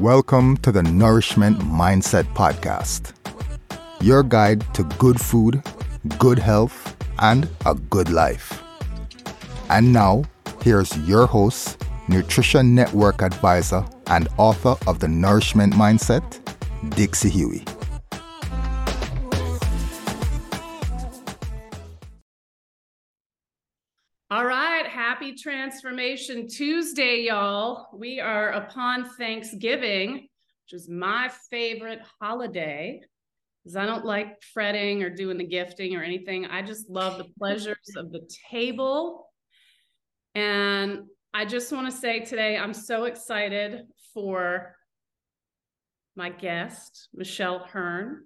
Welcome to the Nourishment Mindset Podcast, your guide to good food, good health, and a good life. And now, here's your host, Nutrition Network advisor and author of The Nourishment Mindset, Dixie Huey. Transformation Tuesday, y'all. We are upon Thanksgiving, which is my favorite holiday because I don't like fretting or doing the gifting or anything. I just love the pleasures of the table. And I just want to say today, I'm so excited for my guest, Michelle Hurn.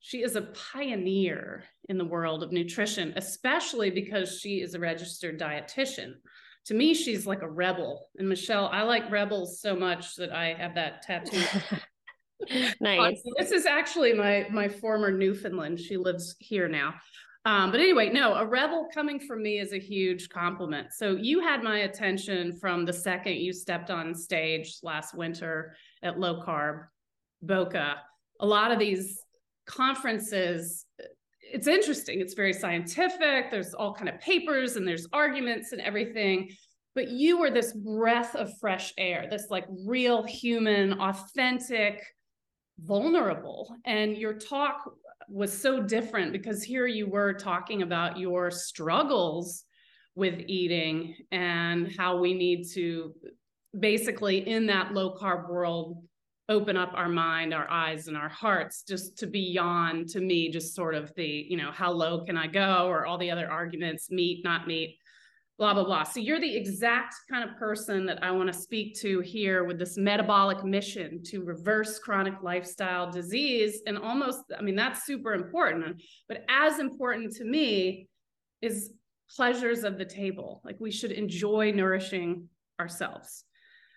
She is a pioneer in the world of nutrition, especially because she is a registered dietitian. To me, she's like a rebel. And Michelle, I like rebels so much that I have that tattoo. nice. this is actually my my former Newfoundland. She lives here now. Um, but anyway, no, a rebel coming from me is a huge compliment. So you had my attention from the second you stepped on stage last winter at Low Carb Boca. A lot of these conferences it's interesting. It's very scientific. There's all kind of papers and there's arguments and everything. But you were this breath of fresh air this like real human authentic vulnerable. And your talk was so different because here you were talking about your struggles with eating and how we need to basically in that low carb world open up our mind, our eyes, and our hearts just to be beyond to me, just sort of the, you know, how low can I go or all the other arguments, meat, not meat, blah, blah, blah. So you're the exact kind of person that I want to speak to here with this metabolic mission to reverse chronic lifestyle disease. And almost, I mean, that's super important. But as important to me is pleasures of the table. Like we should enjoy nourishing ourselves.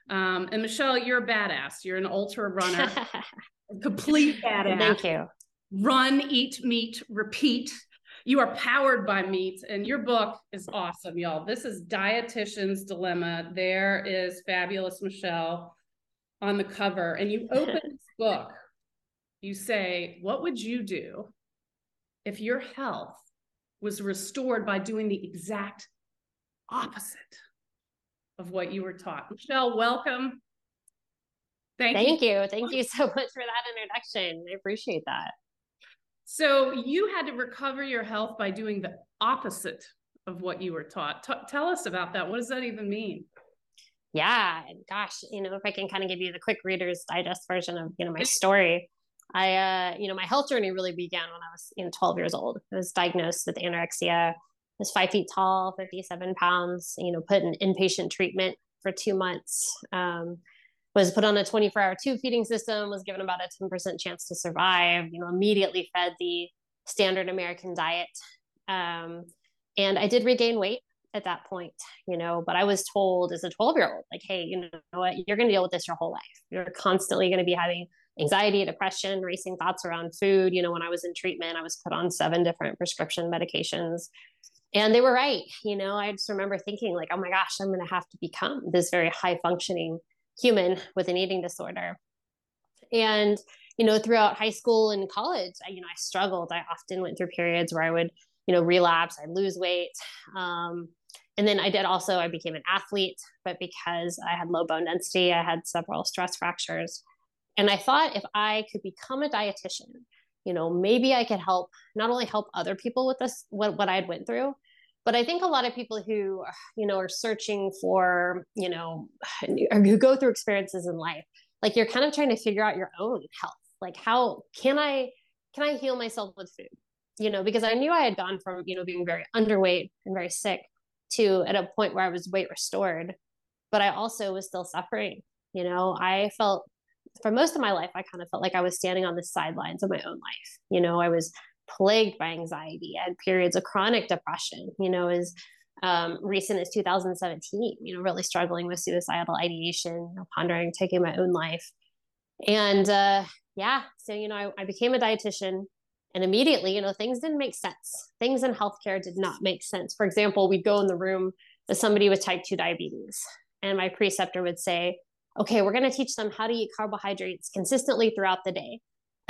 Um, and Michelle, you're a badass. You're an ultra runner, complete badass. Thank you. Run, eat meat, repeat. You are powered by meat, and your book is awesome, y'all. This is Dietitian's Dilemma. There is fabulous Michelle on the cover, and you open this book. You say, What would you do if your health was restored by doing the exact opposite? Of what you were taught. Michelle, welcome. Thank, Thank you. you. Thank you so much for that introduction. I appreciate that. So, you had to recover your health by doing the opposite of what you were taught. T- tell us about that. What does that even mean? Yeah, gosh, you know, if I can kind of give you the quick Reader's Digest version of you know my story, I, uh, you know, my health journey really began when I was you know 12 years old. I was diagnosed with anorexia was five feet tall, 57 pounds, you know, put in inpatient treatment for two months. Um, was put on a 24 hour tube feeding system, was given about a 10% chance to survive, you know, immediately fed the standard American diet. Um, and I did regain weight at that point, you know, but I was told as a 12 year old, like, hey, you know what, you're going to deal with this your whole life. You're constantly going to be having anxiety, depression, racing thoughts around food. You know, when I was in treatment, I was put on seven different prescription medications and they were right you know i just remember thinking like oh my gosh i'm going to have to become this very high functioning human with an eating disorder. And you know throughout high school and college I, you know i struggled. I often went through periods where i would you know relapse i'd lose weight um, and then i did also i became an athlete but because i had low bone density i had several stress fractures. And i thought if i could become a dietitian you know maybe i could help not only help other people with this what, what i went through but i think a lot of people who you know are searching for you know who go through experiences in life like you're kind of trying to figure out your own health. Like how can i can i heal myself with food? You know because i knew i had gone from you know being very underweight and very sick to at a point where i was weight restored but i also was still suffering. You know i felt for most of my life, I kind of felt like I was standing on the sidelines of my own life. You know, I was plagued by anxiety. I had periods of chronic depression, you know, as um, recent as 2017, you know, really struggling with suicidal ideation, pondering taking my own life. And uh, yeah, so, you know, I, I became a dietitian and immediately, you know, things didn't make sense. Things in healthcare did not make sense. For example, we'd go in the room with somebody with type 2 diabetes, and my preceptor would say, okay, we're going to teach them how to eat carbohydrates consistently throughout the day.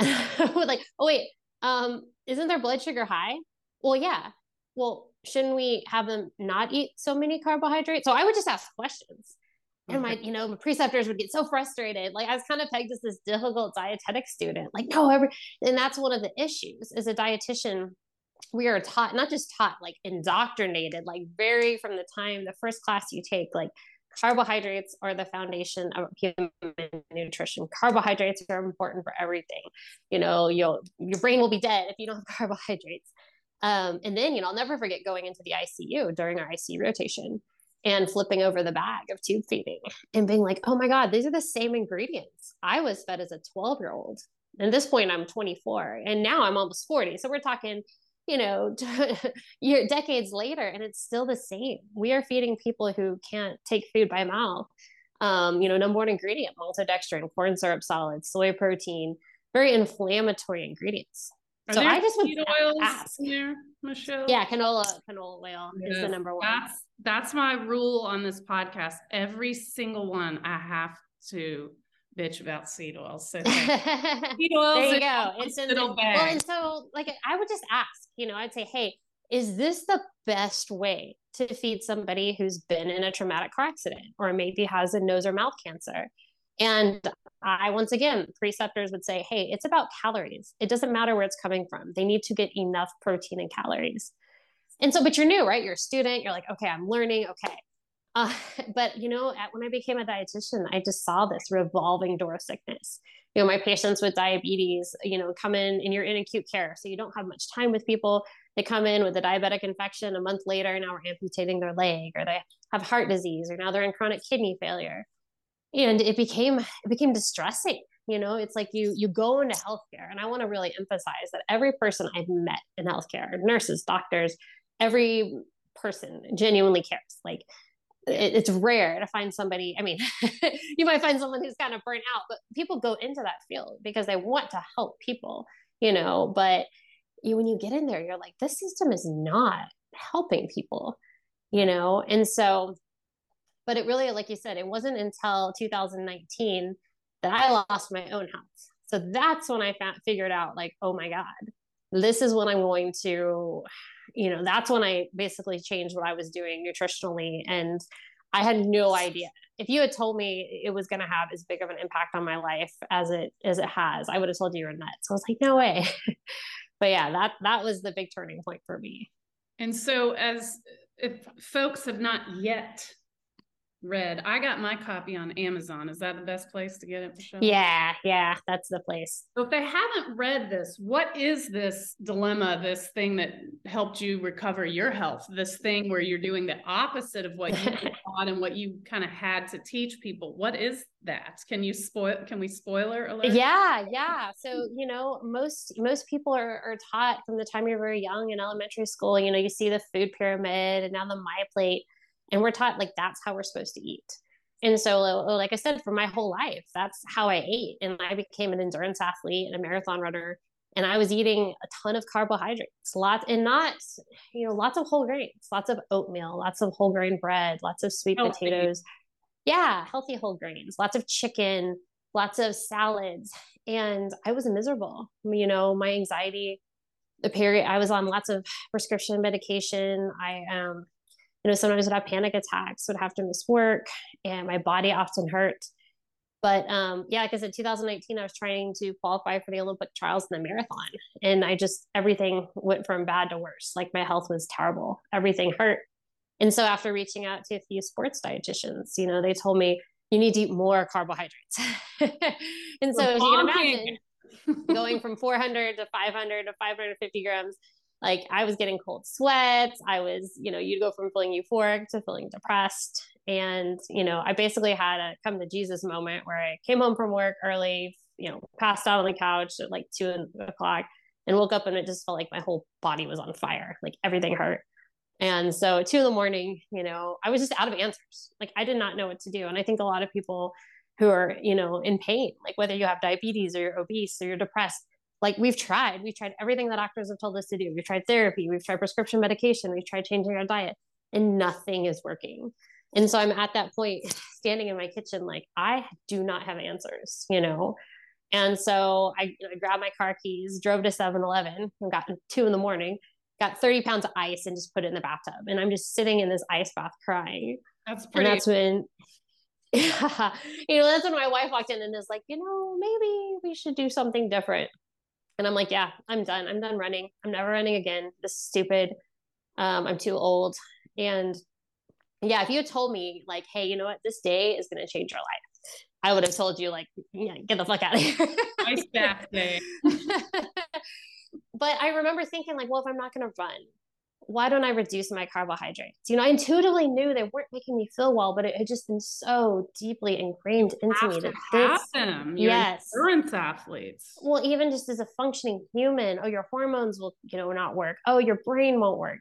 like, oh, wait, um, isn't their blood sugar high? Well, yeah. Well, shouldn't we have them not eat so many carbohydrates? So I would just ask questions. And my, you know, my preceptors would get so frustrated. Like I was kind of pegged as this difficult dietetic student. Like, no, every and that's one of the issues as a dietitian. We are taught, not just taught, like indoctrinated, like very from the time the first class you take, like carbohydrates are the foundation of human nutrition. Carbohydrates are important for everything. You know you'll your brain will be dead if you don't have carbohydrates. Um, and then you know i'll never forget going into the icu during our icu rotation and flipping over the bag of tube feeding and being like oh my god these are the same ingredients. I was fed as a 12 year old And at this point i'm 24 and now i'm almost 40 so we're talking you know year decades later and it's still the same. We are feeding people who can't take food by mouth. Um, you know number one ingredient maltodextrin corn syrup solids soy protein very inflammatory ingredients. Are so i just would oils ask there, michelle? Yeah canola canola oil yes. is the number one. That's that's my rule on this podcast. Every single one i have to bitch about seed oils. So seed oils. there you go. It's in little the well, and so like I would just ask, you know, I'd say, hey, is this the best way to feed somebody who's been in a traumatic car accident or maybe has a nose or mouth cancer? And I, once again, preceptors would say, hey, it's about calories. It doesn't matter where it's coming from. They need to get enough protein and calories. And so, but you're new, right? You're a student. You're like, okay, I'm learning. Okay, uh, but you know, at, when I became a dietitian, I just saw this revolving door of sickness. You know, my patients with diabetes, you know, come in and you're in acute care, so you don't have much time with people. They come in with a diabetic infection a month later, now we're amputating their leg, or they have heart disease, or now they're in chronic kidney failure. And it became it became distressing. You know, it's like you you go into healthcare, and I want to really emphasize that every person I've met in healthcare, nurses, doctors, every person genuinely cares. Like it, it's rare to find somebody i mean you might find someone who's kind of burnt out but people go into that field because they want to help people you know but you, when you get in there you're like this system is not helping people you know and so but it really like you said it wasn't until 2019 that i lost my own house. so that's when i found, figured out like oh my god this is when i'm going to you know, that's when I basically changed what I was doing nutritionally. And I had no idea. If you had told me it was going to have as big of an impact on my life as it as it has, I would have told you you're nuts. So I was like, no way. but yeah, that that was the big turning point for me. And so, as if folks have not yet read. I got my copy on Amazon. Is that the best place to get it, Michelle? Yeah, yeah, that's the place. So if they haven't read this, what is this dilemma, this thing that helped you recover your health, this thing where you're doing the opposite of what you thought and what you kind of had to teach people? What is that? Can you spoil can we spoiler alert? Yeah, yeah. So, you know, most most people are, are taught from the time you're very young in elementary school, you know, you see the food pyramid and now the my plate and we're taught like that's how we're supposed to eat. And so like i said for my whole life that's how i ate. And i became an endurance athlete and a marathon runner. And i was eating a ton of carbohydrates lots and not you know lots of whole grains lots of oatmeal lots of whole grain bread lots of sweet healthy. potatoes. Yeah healthy whole grains lots of chicken lots of salads. And i was miserable. You know my anxiety the period i was on lots of prescription medication. I um you know, sometimes would have panic attacks, would have to miss work, and my body often hurt. But um, yeah, like I said, 2019, I was trying to qualify for the Olympic trials in the marathon, and I just everything went from bad to worse. Like my health was terrible, everything hurt. And so after reaching out to a few sports dietitians, you know, they told me you need to eat more carbohydrates. and so, as you can imagine, going from 400 to 500 to 550 grams like I was getting cold sweats. I was, you know, you'd go from feeling euphoric to feeling depressed. And, you know, I basically had a come to Jesus moment where I came home from work early, you know, passed out on the couch at like two o'clock and woke up and it just felt like my whole body was on fire. Like everything hurt. And so at two in the morning, you know, I was just out of answers. Like I did not know what to do. And I think a lot of people who are, you know, in pain, like whether you have diabetes or you're obese or you're depressed, like we've tried we've tried everything that doctors have told us to do we've tried therapy we've tried prescription medication we've tried changing our diet and nothing is working And so I'm at that point standing in my kitchen, like, I do not have answers, you know? And so I, I grabbed my car keys, drove to 7 Eleven, and got two in the morning, got 30 pounds of ice and just put it in the bathtub. And I'm just sitting in this ice bath crying. That's pretty. And that's when, yeah, you know, that's when my wife walked in and is like, you know, maybe we should do something different. And I'm like, yeah, I'm done. I'm done running. I'm never running again. This is stupid. Um, I'm too old. And yeah, if you had told me like, hey, you know what, this day is going to change your life, I would have told you like, yeah, get the fuck out of here. Day. but I remember thinking like, well, if I'm not going to run, why don't I reduce my carbohydrates? You know, I intuitively knew they weren't making me feel well, but it had just been so deeply ingrained into me that this, them. You're yes, endurance athletes. Well, even just as a functioning human, oh, your hormones will, you know, not work. Oh, your brain won't work.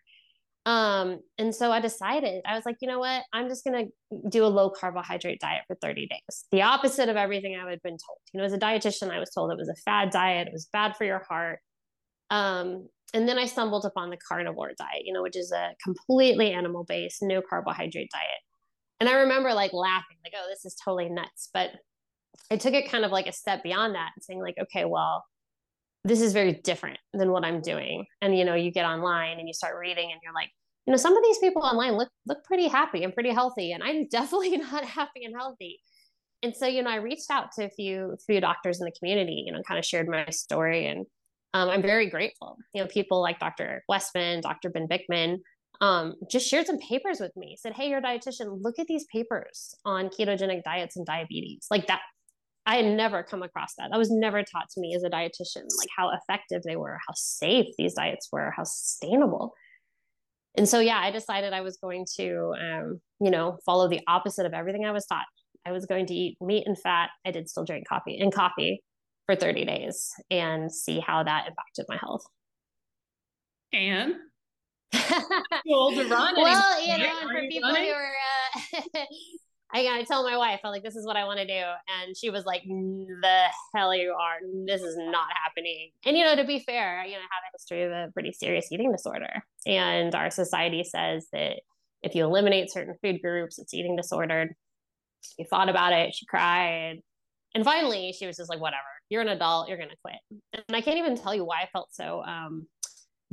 Um, and so I decided, I was like, you know what? I'm just gonna do a low carbohydrate diet for 30 days. The opposite of everything I had been told. You know, as a dietitian, I was told it was a fad diet, it was bad for your heart. Um, and then I stumbled upon the carnivore diet, you know, which is a completely animal based, no carbohydrate diet. And I remember like laughing, like, oh, this is totally nuts. But I took it kind of like a step beyond that and saying, like, okay, well, this is very different than what I'm doing. And you know, you get online and you start reading and you're like, you know, some of these people online look look pretty happy and pretty healthy. And I'm definitely not happy and healthy. And so, you know, I reached out to a few few doctors in the community, you know, kind of shared my story. And um, I'm very grateful. You know, people like Dr. Westman, Dr. Ben Bikman, um, just shared some papers with me, said, Hey, you're a dietitian, look at these papers on ketogenic diets and diabetes. Like that I had never come across that. That was never taught to me as a dietitian, like how effective they were, how safe these diets were, how sustainable. And so, yeah, I decided I was going to, um, you know, follow the opposite of everything I was taught. I was going to eat meat and fat. I did still drink coffee and coffee for 30 days and see how that impacted my health. And too old to run. Well, you know, for people running? who are uh, I gotta tell my wife, I'm like, this is what I want to do. And she was like, the hell you are. This is not happening. And, you know, to be fair, you know, I have a history of a pretty serious eating disorder. And our society says that if you eliminate certain food groups, it's eating disordered. She thought about it. She cried. And finally, she was just like, whatever, you're an adult, you're going to quit. And I can't even tell you why I felt so um,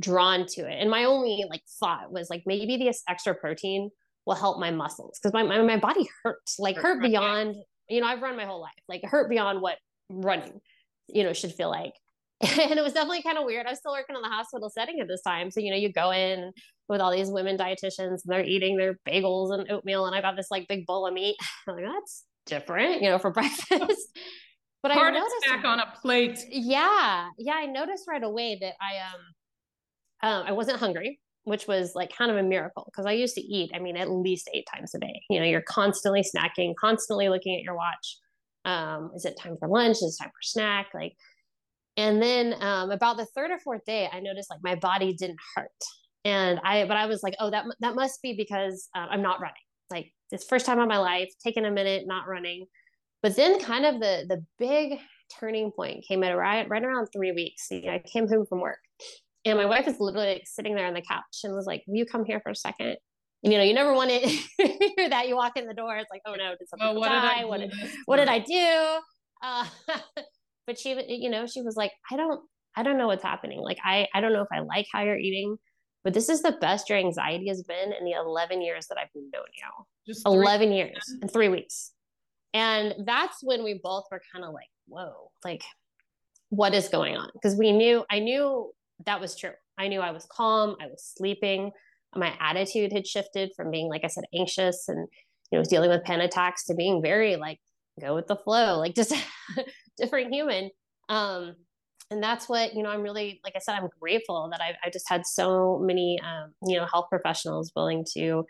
drawn to it. And my only like thought was like, maybe this extra protein will help my muscles because my, my, my body hurts like hurt beyond you know i've run my whole life like hurt beyond what running you know should feel like. And it was definitely kind of weird. I was still working in the hospital setting at this time. So you know you go in with all these women dietitians and they're eating their bagels and oatmeal and i got this like big bowl of meat. I'm like that's different you know for breakfast but Heart i noticed back on a plate yeah yeah i noticed right away that i um um, I wasn't hungry which was like kind of a miracle because I used to eat, I mean, at least eight times a day. You know, you're constantly snacking, constantly looking at your watch. Um, is it time for lunch? Is it time for snack? Like, and then um, about the third or fourth day, I noticed like my body didn't hurt, and I, but I was like, oh, that that must be because uh, I'm not running. Like it's first time in my life, taking a minute, not running. But then, kind of the the big turning point came at right right around three weeks. You know, I came home from work and my wife is literally like sitting there on the couch and was like, Will you come here for a second? And you know, you never want to hear that. You walk in the door, it's like, oh no, did something well, what die? Did what, did, what did I do? Uh, but she, you know, she was like, I don't, I don't know what's happening. Like, I, I don't know if I like how you're eating, but this is the best your anxiety has been in the 11 years that I've known you. Just 11 years and three weeks. And that's when we both were kind of like, whoa, like, what is going on? Because we knew, I knew that was true. I knew I was calm, I was sleeping. My attitude had shifted from being, like I said, anxious and you know, dealing with panic attacks to being very like go with the flow, like just different human. Um, and that's what you know. I'm really, like I said, I'm grateful that I've I just had so many, um, you know, health professionals willing to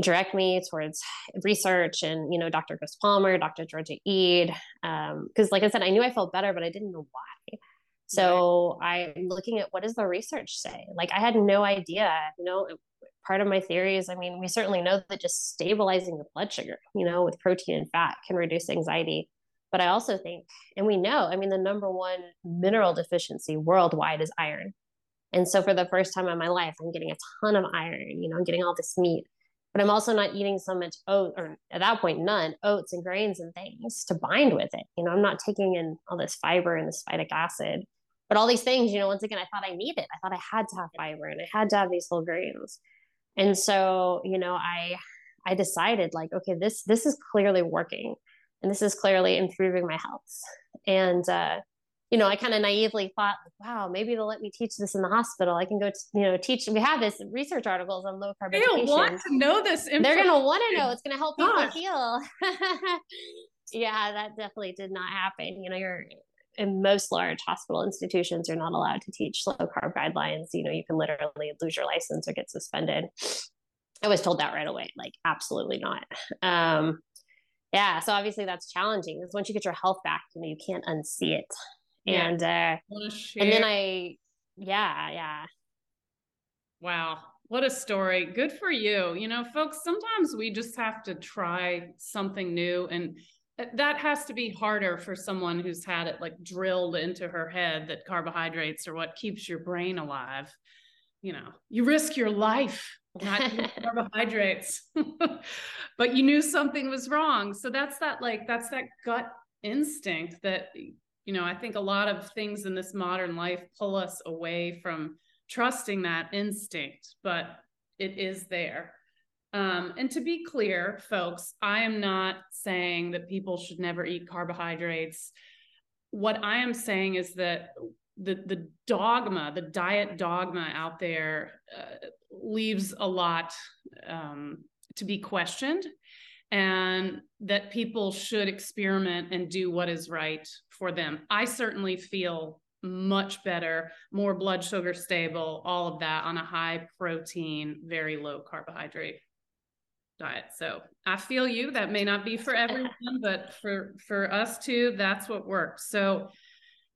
direct me towards research and you know dr chris palmer dr georgia Ede because um, like i said i knew i felt better but i didn't know why so I'm looking at what does the research say? Like I had no idea, you know, part of my theory is, I mean, we certainly know that just stabilizing the blood sugar, you know, with protein and fat can reduce anxiety. But I also think, and we know, I mean, the number one mineral deficiency worldwide is iron. And so for the first time in my life, I'm getting a ton of iron, you know, I'm getting all this meat. But I'm also not eating so much oat or at that point none oats and grains and things to bind with it. You know, I'm not taking in all this fiber and this phytic acid, but all these things, you know, once again, I thought I needed. I thought I had to have fiber and I had to have these whole grains. And so, you know, I I decided like, okay, this this is clearly working and this is clearly improving my health. And uh, you know, I kind of naively thought, wow, maybe they'll let me teach this in the hospital. I can go, to, you know, teach. We have this research articles on low carb. They don't want to know this. They're going to want to know. It's going to help Gosh. people heal. yeah, that definitely did not happen. You know, you're in most large hospital institutions, you're not allowed to teach low carb guidelines. You know, you can literally lose your license or get suspended. I was told that right away, like absolutely not. Um, yeah, so obviously that's challenging because once you get your health back, you know, you can't unsee it yeah. and uh and then i yeah yeah. Wow. What a story. Good for you. You know folks sometimes we just have to try something new and that has to be harder for someone who's had it like drilled into her head that carbohydrates are what keeps your brain alive. You know you risk your life not carbohydrates. But you knew something was wrong. So that's that like that's that gut instinct that you know, I think a lot of things in this modern life pull us away from trusting that instinct, but it is there. Um, and to be clear, folks, I am not saying that people should never eat carbohydrates. What I am saying is that the the dogma, the diet dogma out there, uh, leaves a lot um, to be questioned and that people should experiment and do what is right for them. I certainly feel much better, more blood sugar stable, all of that on a high protein, very low carbohydrate diet. So I feel you. That may not be for everyone, but for for us too, that's what works. So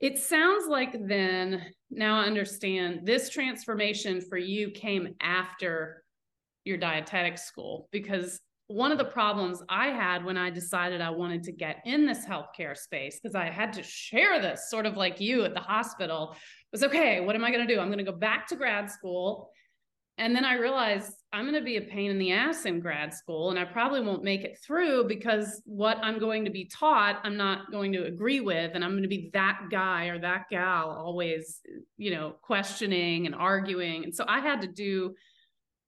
it sounds like then now I understand this transformation for you came after your dietetic school because one of the problems I had when I decided I wanted to get in this healthcare space, because I had to share this sort of like you at the hospital, was okay, what am I going to do? I'm going to go back to grad school. And then I realized I'm going to be a pain in the ass in grad school, and I probably won't make it through because what I'm going to be taught, I'm not going to agree with. And I'm going to be that guy or that gal always, you know, questioning and arguing. And so I had to do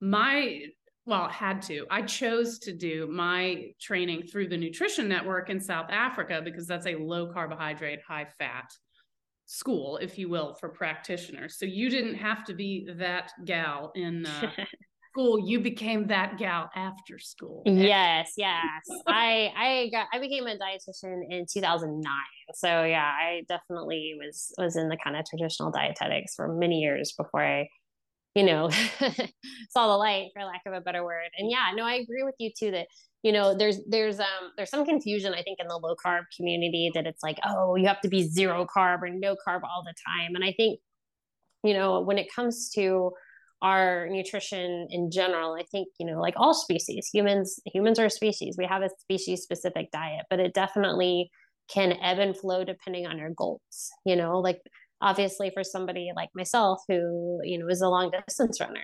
my well, had to. I chose to do my training through the Nutrition Network in South Africa because that's a low carbohydrate, high fat school, if you will, for practitioners. So you didn't have to be that gal in uh, school. You became that gal after school. Yes, yes. I I got I became a dietitian in 2009. So yeah, I definitely was was in the kind of traditional dietetics for many years before I you know saw the light for lack of a better word. And yeah no i agree with you too that you know there's there's um there's some confusion i think in the low carb community that it's like oh you have to be zero carb or no carb all the time. And i think you know when it comes to our nutrition in general i think you know like all species humans humans are a species. We have a species specific diet but it definitely can ebb and flow depending on your goals you know like obviously for somebody like myself who you know is a long distance runner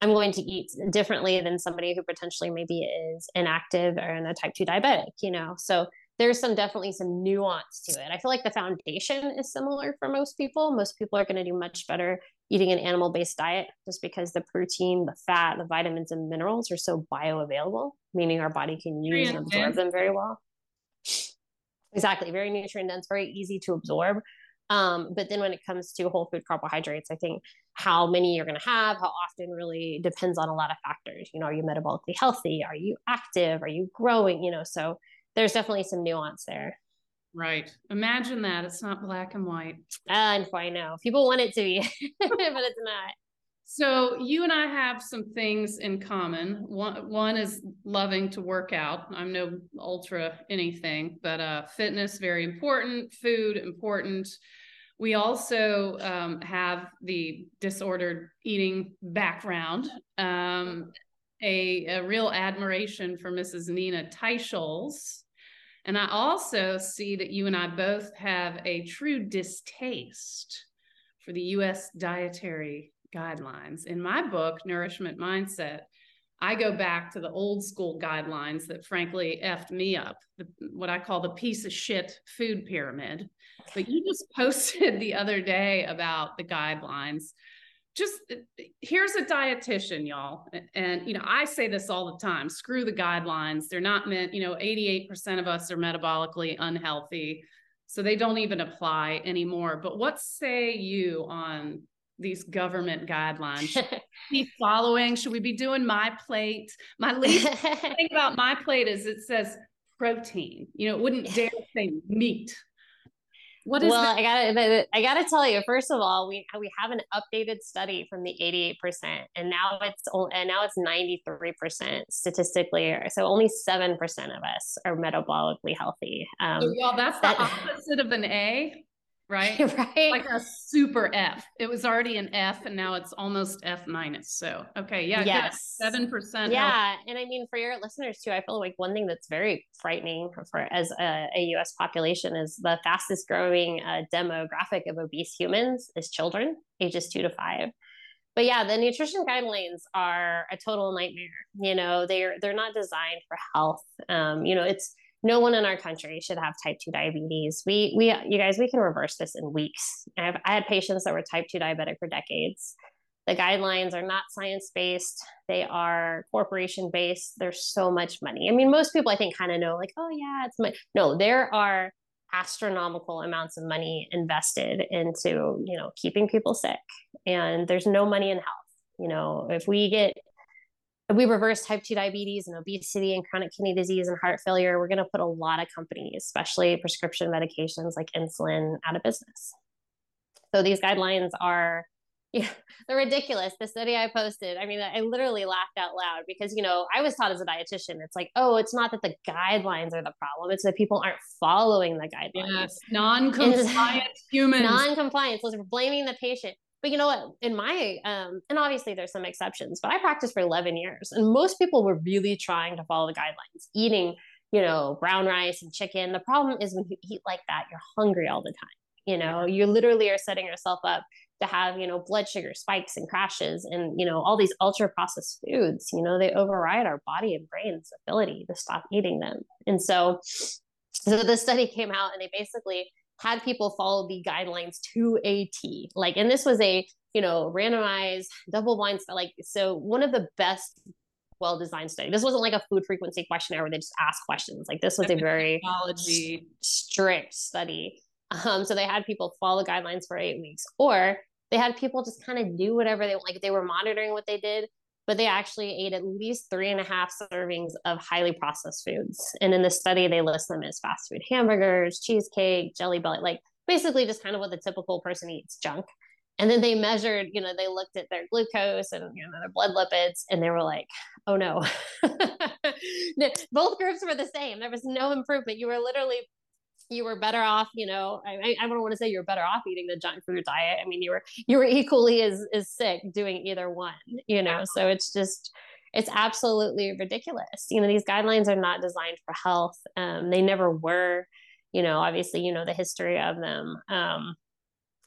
i'm going to eat differently than somebody who potentially maybe is inactive or in a type 2 diabetic you know? So there's some definitely some nuance to it. I feel like the foundation is similar for most people. Most people are going to do much better eating an animal based diet just because the protein the fat the vitamins and minerals are so bioavailable meaning our body can use and absorb them very well. Exactly very nutrient dense very easy to absorb um, but then when it comes to whole food carbohydrates, I think how many you're going to have, how often really depends on a lot of factors. You know, are you metabolically healthy? Are you active? Are you growing? You know, so there's definitely some nuance there. Right. Imagine that. It's not black and white. And I know people want it to be, but it's not. So you and I have some things in common. One one is loving to work out. I'm no ultra anything, but uh, fitness very important. Food important. We also um, have the disordered eating background. Um, a, a real admiration for Mrs. Nina Teicholz. And I also see that you and I both have a true distaste for the US dietary guidelines. In my book, Nourishment Mindset, I go back to the old school guidelines that frankly effed me up, the, what I call the piece of shit food pyramid. But you just posted the other day about the guidelines. Just uh, here's a dietitian, y'all. And, you know, I say this all the time screw the guidelines. They're not meant, you know, 88% of us are metabolically unhealthy. So they don't even apply anymore. But what say you on these government guidelines? be following? Should we be doing my plate? My least thing about my plate is it says protein. You know, it wouldn't dare say meat. What is well, that? I gotta I gotta tell you, first of all, we we have an updated study from the 88%, and now it's and now it's 93% statistically. So only 7% of us are metabolically healthy. Um, so, well, that's the opposite of an A right? right. Like a super F. It was already an F and now it's almost F minus. So, okay. Yeah. Yes. 7%. Yeah. Health. And I mean, for your listeners too, I feel like one thing that's very frightening for as a, a US population is the fastest growing uh, demographic of obese humans is children ages two to five. But yeah, the nutrition guidelines are a total nightmare. You know, they're they're not designed for health. Um, you know, it's no one in our country should have type 2 diabetes. We we you guys we can reverse this in weeks. I've, i had patients that were type 2 diabetic for decades. The guidelines are not science based they are corporation based there's so much money. I mean most people i think kind of know like oh yeah it's money no there are astronomical amounts of money invested into you know keeping people sick. And there's no money in health. You know if we get we reverse type 2 diabetes and obesity and chronic kidney disease and heart failure, we're going to put a lot of companies, especially prescription medications like insulin, out of business. So these guidelines are, know, they're ridiculous. The study I posted, I mean, I literally laughed out loud because, you know, I was taught as a dietitian, it's like, oh, it's not that the guidelines are the problem, it's that people aren't following the guidelines. Yes, non-compliant humans. Non-compliance. So we're blaming the patient. But you know what? In my um, and obviously there's some exceptions, but I practiced for 11 years, and most people were really trying to follow the guidelines, eating you know brown rice and chicken. The problem is when you eat like that, you're hungry all the time. You know, you literally are setting yourself up to have you know blood sugar spikes and crashes and you know all these ultra processed foods you know they override our body and brain's ability to stop eating them and so so the study came out and they basically had people follow the guidelines to a T. Like, and this was a, you know, randomized double blind, like, so one of the best well designed study. This wasn't like a food frequency questionnaire where they just ask questions. Like this was a very strict study. Um, so they had people follow the guidelines for eight weeks, or they had people just kind of do whatever they like. They were monitoring what they did, but they actually ate at least three and a half servings of highly processed foods. And in the study, they list them as fast food hamburgers, cheesecake, jelly belly, like basically just kind of what the typical person eats junk. And then they measured, you know, they looked at their glucose and you know their blood lipids, and they were like, "Oh no!" Both groups were the same. There was no improvement. You were literally you were better off, you know, I, I don't want to say you're better off eating the junk food diet. I mean, you were, you were equally as, as sick doing either one, you know? So it's just, it's absolutely ridiculous. You know, these guidelines are not designed for health. Um, they never were, you know, obviously, you know, the history of them. Um,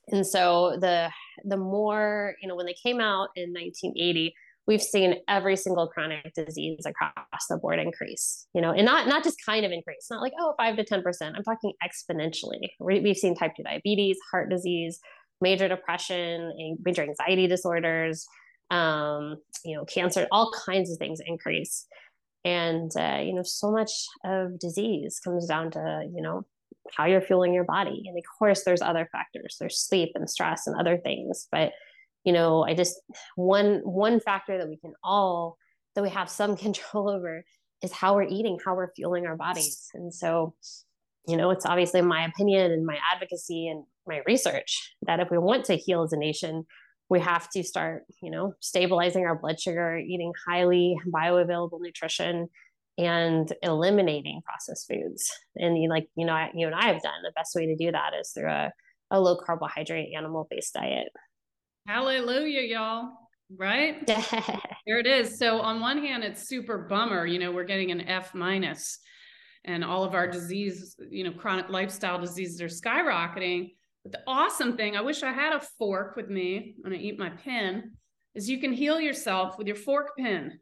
and so the, the more, you know, when they came out in 1980, we've seen every single chronic disease across the board increase, you know, and not not just kind of increase, not like, oh, five to 10%. I'm talking exponentially. We've seen type 2 diabetes, heart disease, major depression, major anxiety disorders, um, you know, cancer, all kinds of things increase. And, uh, you know, so much of disease comes down to, you know, how you're fueling your body. And of course, there's other factors, there's sleep and stress and other things. But you know i just one one factor that we can all that we have some control over is how we're eating how we're fueling our bodies. And so you know it's obviously my opinion and my advocacy and my research that if we want to heal as a nation we have to start you know stabilizing our blood sugar eating highly bioavailable nutrition and eliminating processed foods. And you like you know you and i have done the best way to do that is through a, a low carbohydrate animal based diet Hallelujah, y'all. Right? there it is. So on one hand, it's super bummer, you know, we're getting an F minus and all of our disease, you know, chronic lifestyle diseases are skyrocketing. But the awesome thing, I wish I had a fork with me when I eat my pin, is you can heal yourself with your fork pin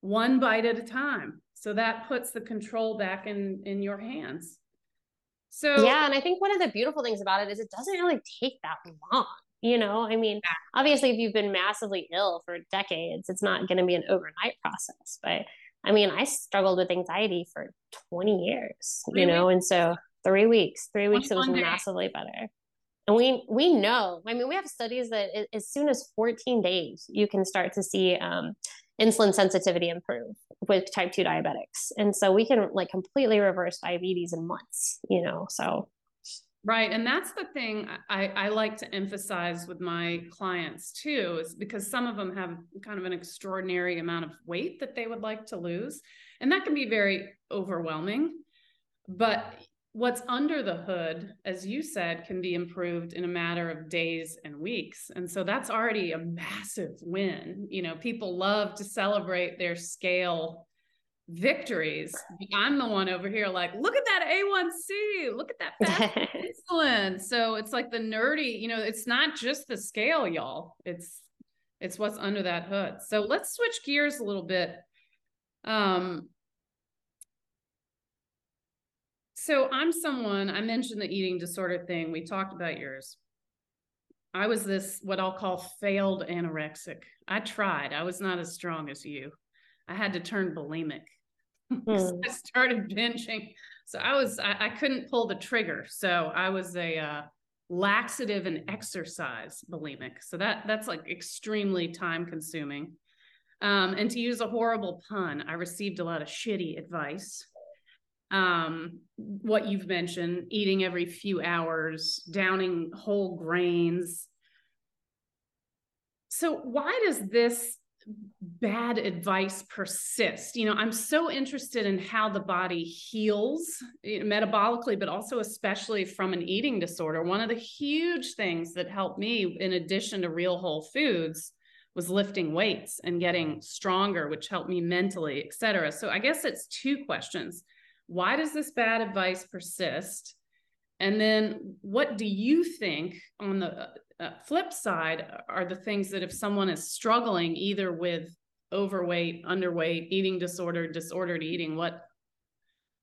one bite at a time. So that puts the control back in in your hands. So yeah, and I think one of the beautiful things about it is it doesn't really take that long. You know, I mean, obviously, if you've been massively ill for decades, it's not going to be an overnight process. But I mean, I struggled with anxiety for 20 years, three you know, weeks. and so three weeks, three weeks, it was massively better. And we we know, I mean, we have studies that as soon as 14 days, you can start to see um, insulin sensitivity improve with type 2 diabetics. And so we can like completely reverse diabetes in months, you know, so Right. And that's the thing I, I like to emphasize with my clients too, is because some of them have kind of an extraordinary amount of weight that they would like to lose. And that can be very overwhelming. But what's under the hood, as you said, can be improved in a matter of days and weeks. And so that's already a massive win. You know, people love to celebrate their scale victories. I'm the one over here, like, look at that A1C, look at that insulin. So it's like the nerdy, you know, it's not just the scale, y'all. It's it's what's under that hood. So let's switch gears a little bit. Um, so I'm someone, I mentioned the eating disorder thing. We talked about yours. I was this, what I'll call failed anorexic. I tried. I was not as strong as you. I had to turn bulimic. Mm. I started binging. So I was, I, I, couldn't pull the trigger. So I was a uh, laxative and exercise bulimic. So that that's like extremely time consuming. Um, and to use a horrible pun, I received a lot of shitty advice. Um, what you've mentioned, eating every few hours, downing whole grains. So why does this bad advice persist. You know i'm so interested in how the body heals eh, metabolically but also especially from an eating disorder. One of the huge things that helped me in addition to real whole foods was lifting weights and getting stronger which helped me mentally etc so i guess it's two questions. Why does this bad advice persist? And then what do you think on the uh, flip side are the things that if someone is struggling either with overweight, underweight, eating disorder, disordered eating, what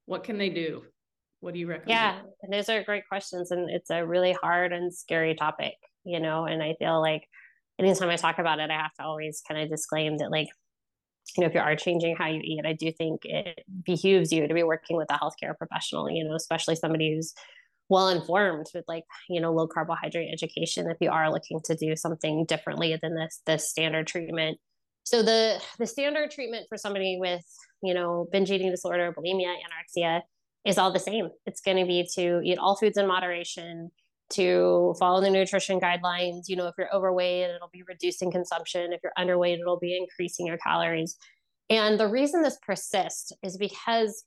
what can they do? What do you recommend? Yeah, those are great questions, and it's a really hard and scary topic, you know. And I feel like anytime I talk about it, I have to always kind of disclaim that, like, you know, if you are changing how you eat, I do think it behooves you to be working with a healthcare professional, you know, especially somebody who's well informed with like you know low carbohydrate education if you are looking to do something differently than this this standard treatment. So the the standard treatment for somebody with you know binge eating disorder bulimia anorexia is all the same. It's going to be to eat all foods in moderation to follow the nutrition guidelines. You know if you're overweight it'll be reducing consumption. If you're underweight it'll be increasing your calories. And the reason this persists is because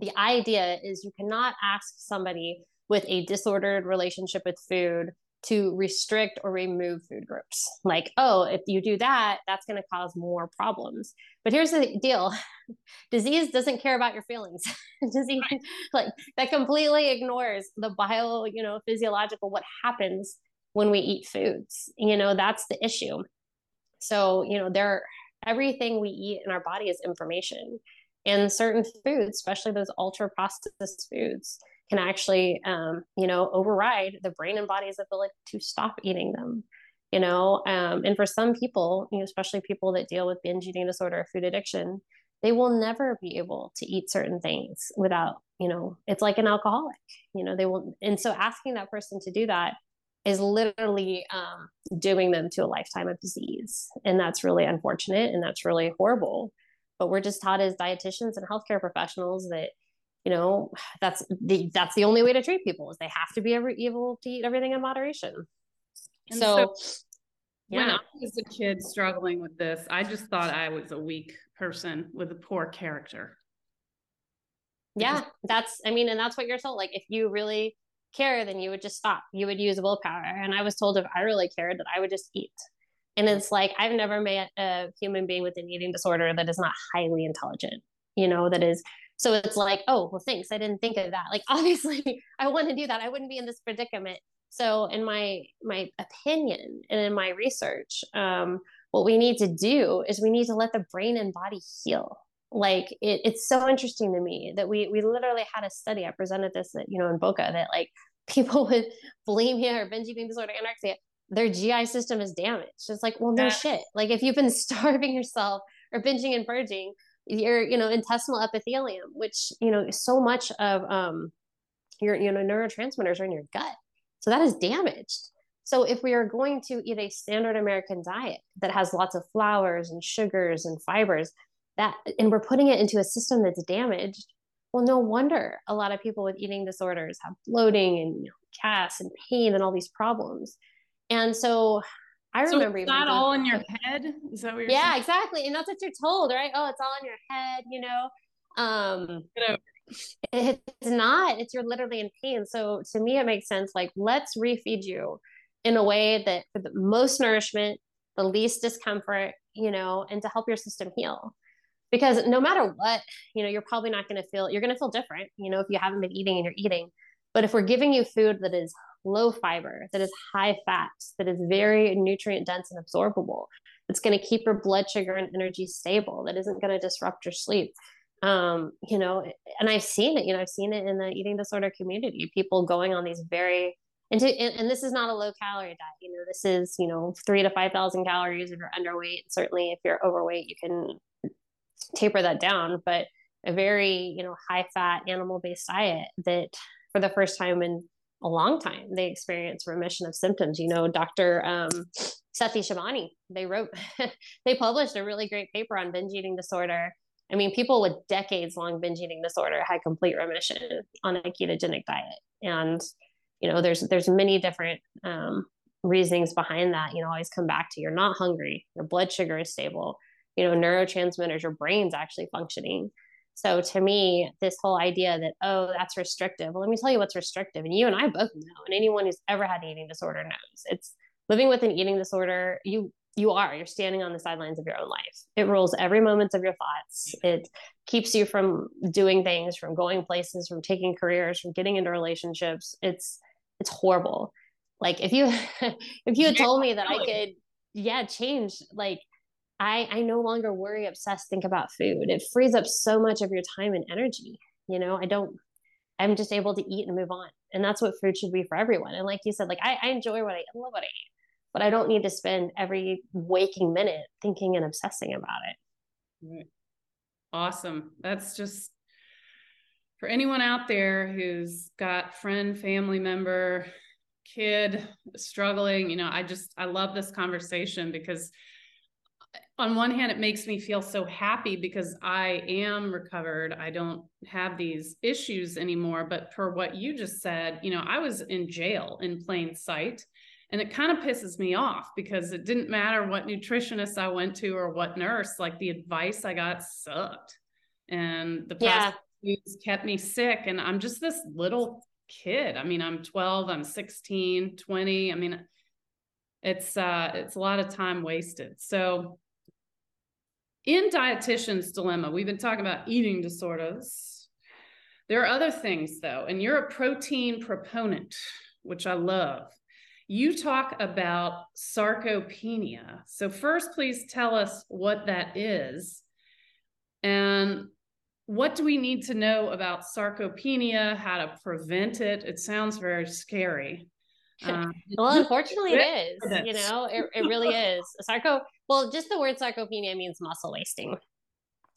the idea is you cannot ask somebody with a disordered relationship with food to restrict or remove food groups. Like, oh, if you do that, that's going to cause more problems. But here's the deal disease doesn't care about your feelings. disease, like, that completely ignores the bio, you know, physiological, what happens when we eat foods. You know, that's the issue. So, you know, there, everything we eat in our body is information. And certain foods, especially those ultra processed foods, can actually, um, you know, override the brain and body's ability to stop eating them. You know, um, and for some people, you know, especially people that deal with binge eating disorder or food addiction, they will never be able to eat certain things without, you know, it's like an alcoholic. You know, they will, and so asking that person to do that is literally um, doing them to a lifetime of disease, and that's really unfortunate, and that's really horrible but we're just taught as dietitians and healthcare professionals that you know that's the that's the only way to treat people is they have to be able to eat everything in moderation. And so, so yeah. when i was a kid struggling with this i just thought i was a weak person with a poor character. Yeah that's i mean and that's what you're told like if you really care then you would just stop. You would use willpower. And i was told if i really cared that i would just eat and it's like, I've never met a human being with an eating disorder that is not highly intelligent, you know, that is. So it's like, oh, well, thanks. I didn't think of that. Like, obviously, I want to do that. I wouldn't be in this predicament. So, in my my opinion and in my research, um, what we need to do is we need to let the brain and body heal like it, it's so interesting to me that we we literally had a study i presented this you know in boca that like people with bulimia or binge eating disorder anorexia their gi system is damaged. It's like well no yeah. shit. Like if you've been starving yourself or binging and purging your you know intestinal epithelium which you know so much of um your you know neurotransmitters are in your gut. So that is damaged. So if we are going to eat a standard american diet that has lots of flours and sugars and fibers that and we're putting it into a system that's damaged well no wonder a lot of people with eating disorders have bloating and you know, gas and pain and all these problems and so I so remember it's not all in your head. Is that what you're Yeah, saying? exactly. And that's what you're told, right? Oh, it's all in your head, you know. Um it's not, it's you're literally in pain. So to me it makes sense. Like let's refeed you in a way that for the most nourishment, the least discomfort, you know, and to help your system heal. Because no matter what, you know, you're probably not going to feel, you're going to feel different, you know, if you haven't been eating and you're eating. But if we're giving you food that is low fiber, that is high fat, that is very nutrient dense and absorbable, that's going to keep your blood sugar and energy stable, that isn't going to disrupt your sleep. Um, you know, and I've seen it, you know, I've seen it in the eating disorder community, people going on these very and, to, and, and this is not a low calorie diet you know this is you know three to five thousand calories if you're underweight certainly if you're overweight you can taper that down but a very you know high fat animal based diet that for the first time in a long time they experience remission of symptoms. You know dr um, sethi Shebani they wrote they published a really great paper on binge eating disorder. I mean people with decades long binge eating disorder had complete remission on a ketogenic diet. And you know there's there's many different um, reasonings behind that. You know always come back to you're not hungry your blood sugar is stable you know neurotransmitters your brain's actually functioning so to me, this whole idea that, oh, that's restrictive. Well, let me tell you what's restrictive. And you and I both know, and anyone who's ever had an eating disorder knows it's living with an eating disorder. You you are you're standing on the sidelines of your own life it rules every moment of your thoughts it keeps you from doing things from going places from taking careers from getting into relationships it's it's horrible like if you if you had told me that i could yeah change like I I no longer worry, obsess, think about food. It frees up so much of your time and energy. You know, I don't. I'm just able to eat and move on, and that's what food should be for everyone. And like you said, like I, I enjoy what I, I love what I eat, but I don't need to spend every waking minute thinking and obsessing about it. Awesome. That's just for anyone out there who's got friend, family member, kid struggling. You know, I just I love this conversation because on one hand, it makes me feel so happy because I am recovered. I don't have these issues anymore. But for what you just said, you know, I was in jail in plain sight. And it kind of pisses me off because it didn't matter what nutritionist I went to or what nurse, like the advice I got sucked. And the past yeah. kept me sick. And I'm just this little kid. I mean, I'm 12, I'm 16, 20. I mean, it's uh it's a lot of time wasted. So in dietitian's dilemma, we've been talking about eating disorders. There are other things though, and you're a protein proponent, which I love. You talk about sarcopenia. So, first, please tell us what that is and what do we need to know about sarcopenia, how to prevent it? It sounds very scary. Um, well, unfortunately, it is. You know, it, it really is. Sarco. Well, just the word sarcopenia means muscle wasting.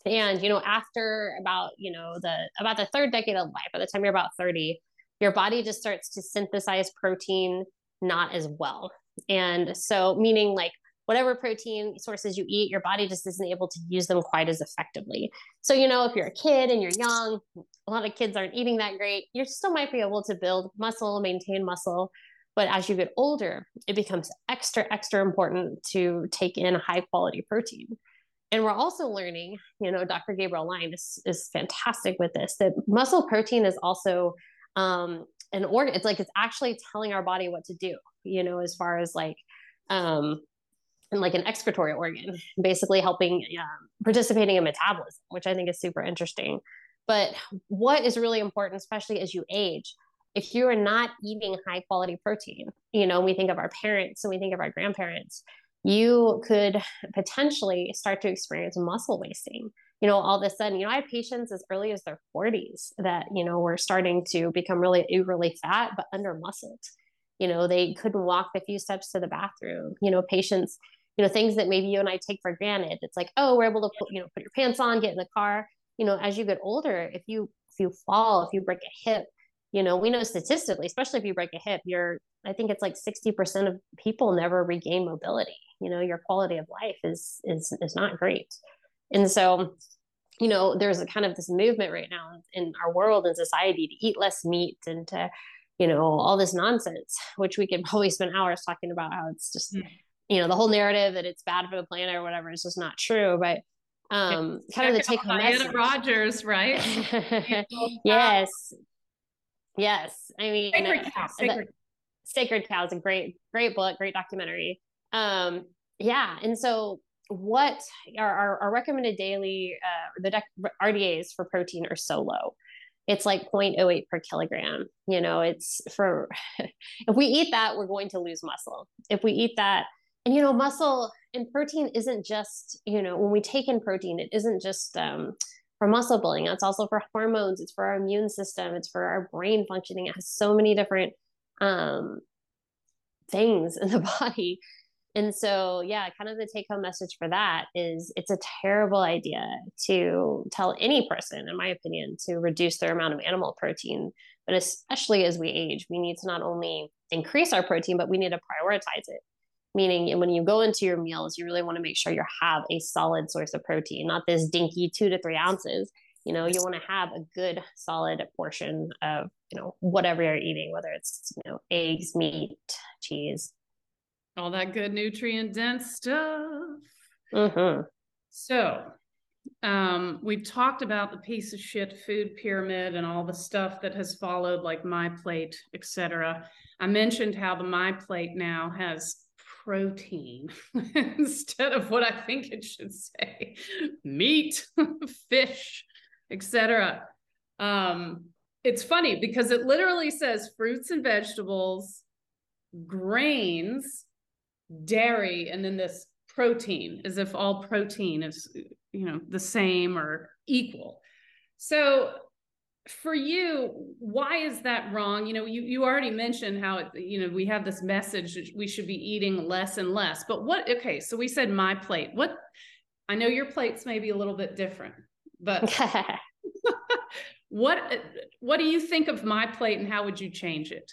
And you know, after about you know the about the third decade of life, by the time you're about thirty, your body just starts to synthesize protein not as well. And so, meaning like whatever protein sources you eat, your body just isn't able to use them quite as effectively. So, you know, if you're a kid and you're young, a lot of kids aren't eating that great, you still might be able to build muscle, maintain muscle. But as you get older, it becomes extra, extra important to take in high quality protein. And we're also learning, you know, Dr. Gabrielle Lyon is, is fantastic with this, that muscle protein is also um, an organ. It's like it's actually telling our body what to do, you know, as far as like, um, and like an excretory organ, basically helping um, participating in metabolism, which I think is super interesting. But what is really important, especially as you age, if you are not eating high quality protein, you know, we think of our parents and we think of our grandparents, you could potentially start to experience muscle wasting. You know, all of a sudden, you know, I have patients as early as their 40s that, you know, were starting to become really overly fat, but under muscled. You know, they couldn't walk the few steps to the bathroom. You know, patients, you know, things that maybe you and I take for granted. It's like, oh, we're able to put, you know, put your pants on, get in the car. You know, as you get older, if you if you fall, if you break a hip, you know, we know statistically, especially if you break a hip, you're I think it's like 60% of people never regain mobility. You know, your quality of life is is is not great. And so, you know, there's a kind of this movement right now in our world and society to eat less meat and to, you know, all this nonsense, which we could probably spend hours talking about how it's just, mm. you know, the whole narrative that it's bad for the planet or whatever is just not true. But um kind of the take home message. Rodgers, right? yes. Yes. I mean, Sacred Cow. Sacred. Sacred Cow is a great, great book, great documentary. Um, yeah. And so what our, our, our recommended daily, uh, the dec- RDAs for protein are so low. It's like 0.08 per kilogram. You know, it's for, if we eat that, we're going to lose muscle. If we eat that, and you know, muscle and protein isn't just, you know, when we take in protein, it isn't just um, for muscle building. It's also for hormones. It's for our immune system. It's for our brain functioning. It has so many different um, things in the body. And so, yeah, kind of the take home message for that is it's a terrible idea to tell any person, in my opinion, to reduce their amount of animal protein. But especially as we age, we need to not only increase our protein, but we need to prioritize it meaning when you go into your meals you really want to make sure you have a solid source of protein not this dinky two to three ounces. You know you want to have a good solid portion of you know whatever you're eating whether it's you know eggs meat cheese. All that good nutrient dense stuff. Mm-hmm. so um, we've talked about the piece of shit food pyramid and all the stuff that has followed like my plate etc i mentioned how the my plate now has protein instead of what I think it should say meat, fish, etc. Um, it's funny because it literally says fruits and vegetables, grains, dairy, and then this protein, as if all protein is, you know, the same or equal. So for you why is that wrong? You know you, you already mentioned how it, you know we have this message that we should be eating less and less but what okay so we said my plate. What i know your plates may be a little bit different but what what do you think of my plate and how would you change it?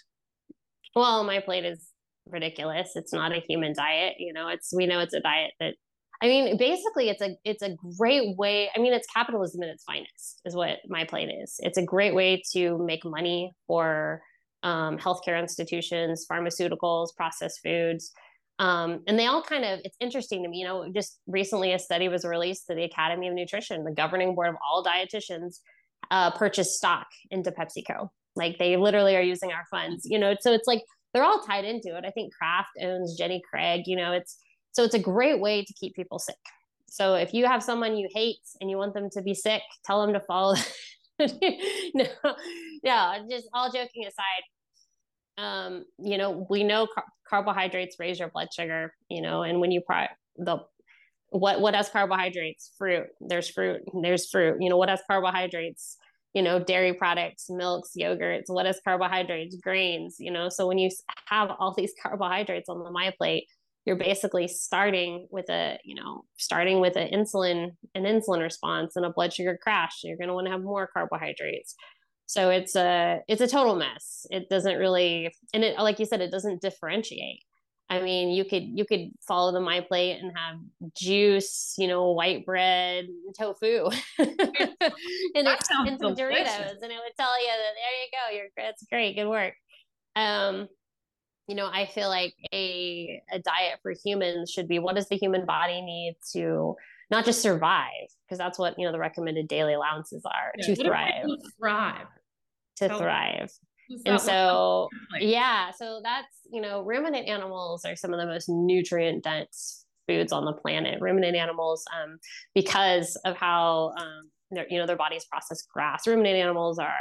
Well my plate is ridiculous. It's not a human diet you know it's we know it's a diet that I mean, basically, it's a it's a great way. I mean, it's capitalism at its finest, is what my plate is. It's a great way to make money for um, healthcare institutions, pharmaceuticals, processed foods, um, and they all kind of. It's interesting to me. You know, just recently a study was released to the Academy of Nutrition, the governing board of all dietitians, uh, purchased stock into PepsiCo. Like they literally are using our funds. You know, so it's like they're all tied into it. I think Kraft owns Jenny Craig. You know, it's so it's a great way to keep people sick. So if you have someone you hate and you want them to be sick, tell them to follow. no, no, just all joking aside. Um, you know, we know car- carbohydrates raise your blood sugar, you know, and when you pri- the what what has carbohydrates? Fruit. There's fruit. There's fruit. You know, what has carbohydrates? You know, dairy products, milks, yogurts. What has carbohydrates? Grains. You know, so when you have all these carbohydrates on the my plate, you're basically starting with a you know starting with an insulin an insulin response and a blood sugar crash. You're going to want to have more carbohydrates. So it's a it's a total mess. It doesn't really and it like you said it doesn't differentiate. I mean you could you could follow the my plate and have juice you know white bread tofu. And, it, and some doritos and it would tell you that there you go. You're that's great. Good work. Um you know i feel like a, a diet for humans should be what does the human body need to not just survive? Because that's what you know the recommended daily allowances are yeah, to thrive. to thrive? To Tell thrive. And so yeah so that's you know ruminant animals are some of the most nutrient dense foods on the planet. Ruminant animals um, because of how um, you know their bodies process grass. Ruminant animals are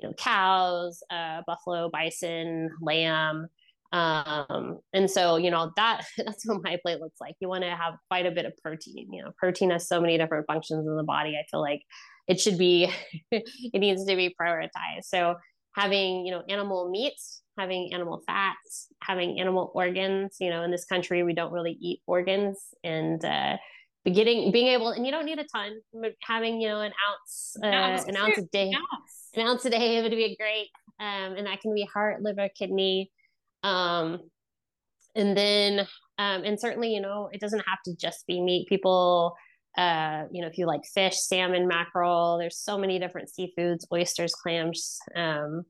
you know cows uh, buffalo bison lamb Um, and so, you know, that that's what my plate looks like. You want to have quite a bit of protein. You know, protein has so many different functions in the body. I feel like it should be, it needs to be prioritized. So having, you know, animal meats, having animal fats, having animal organs, you know, in this country, we don't really eat organs and, uh, getting being able and you don't need a ton but having you know an ounce uh, an ounce a day an ounce a day would be great um, and that can be heart liver kidney um, and then, um, and certainly, you know, it doesn't have to just be meat. People, uh, you know, if you like fish, salmon, mackerel, there's so many different seafoods, oysters, clams. Um,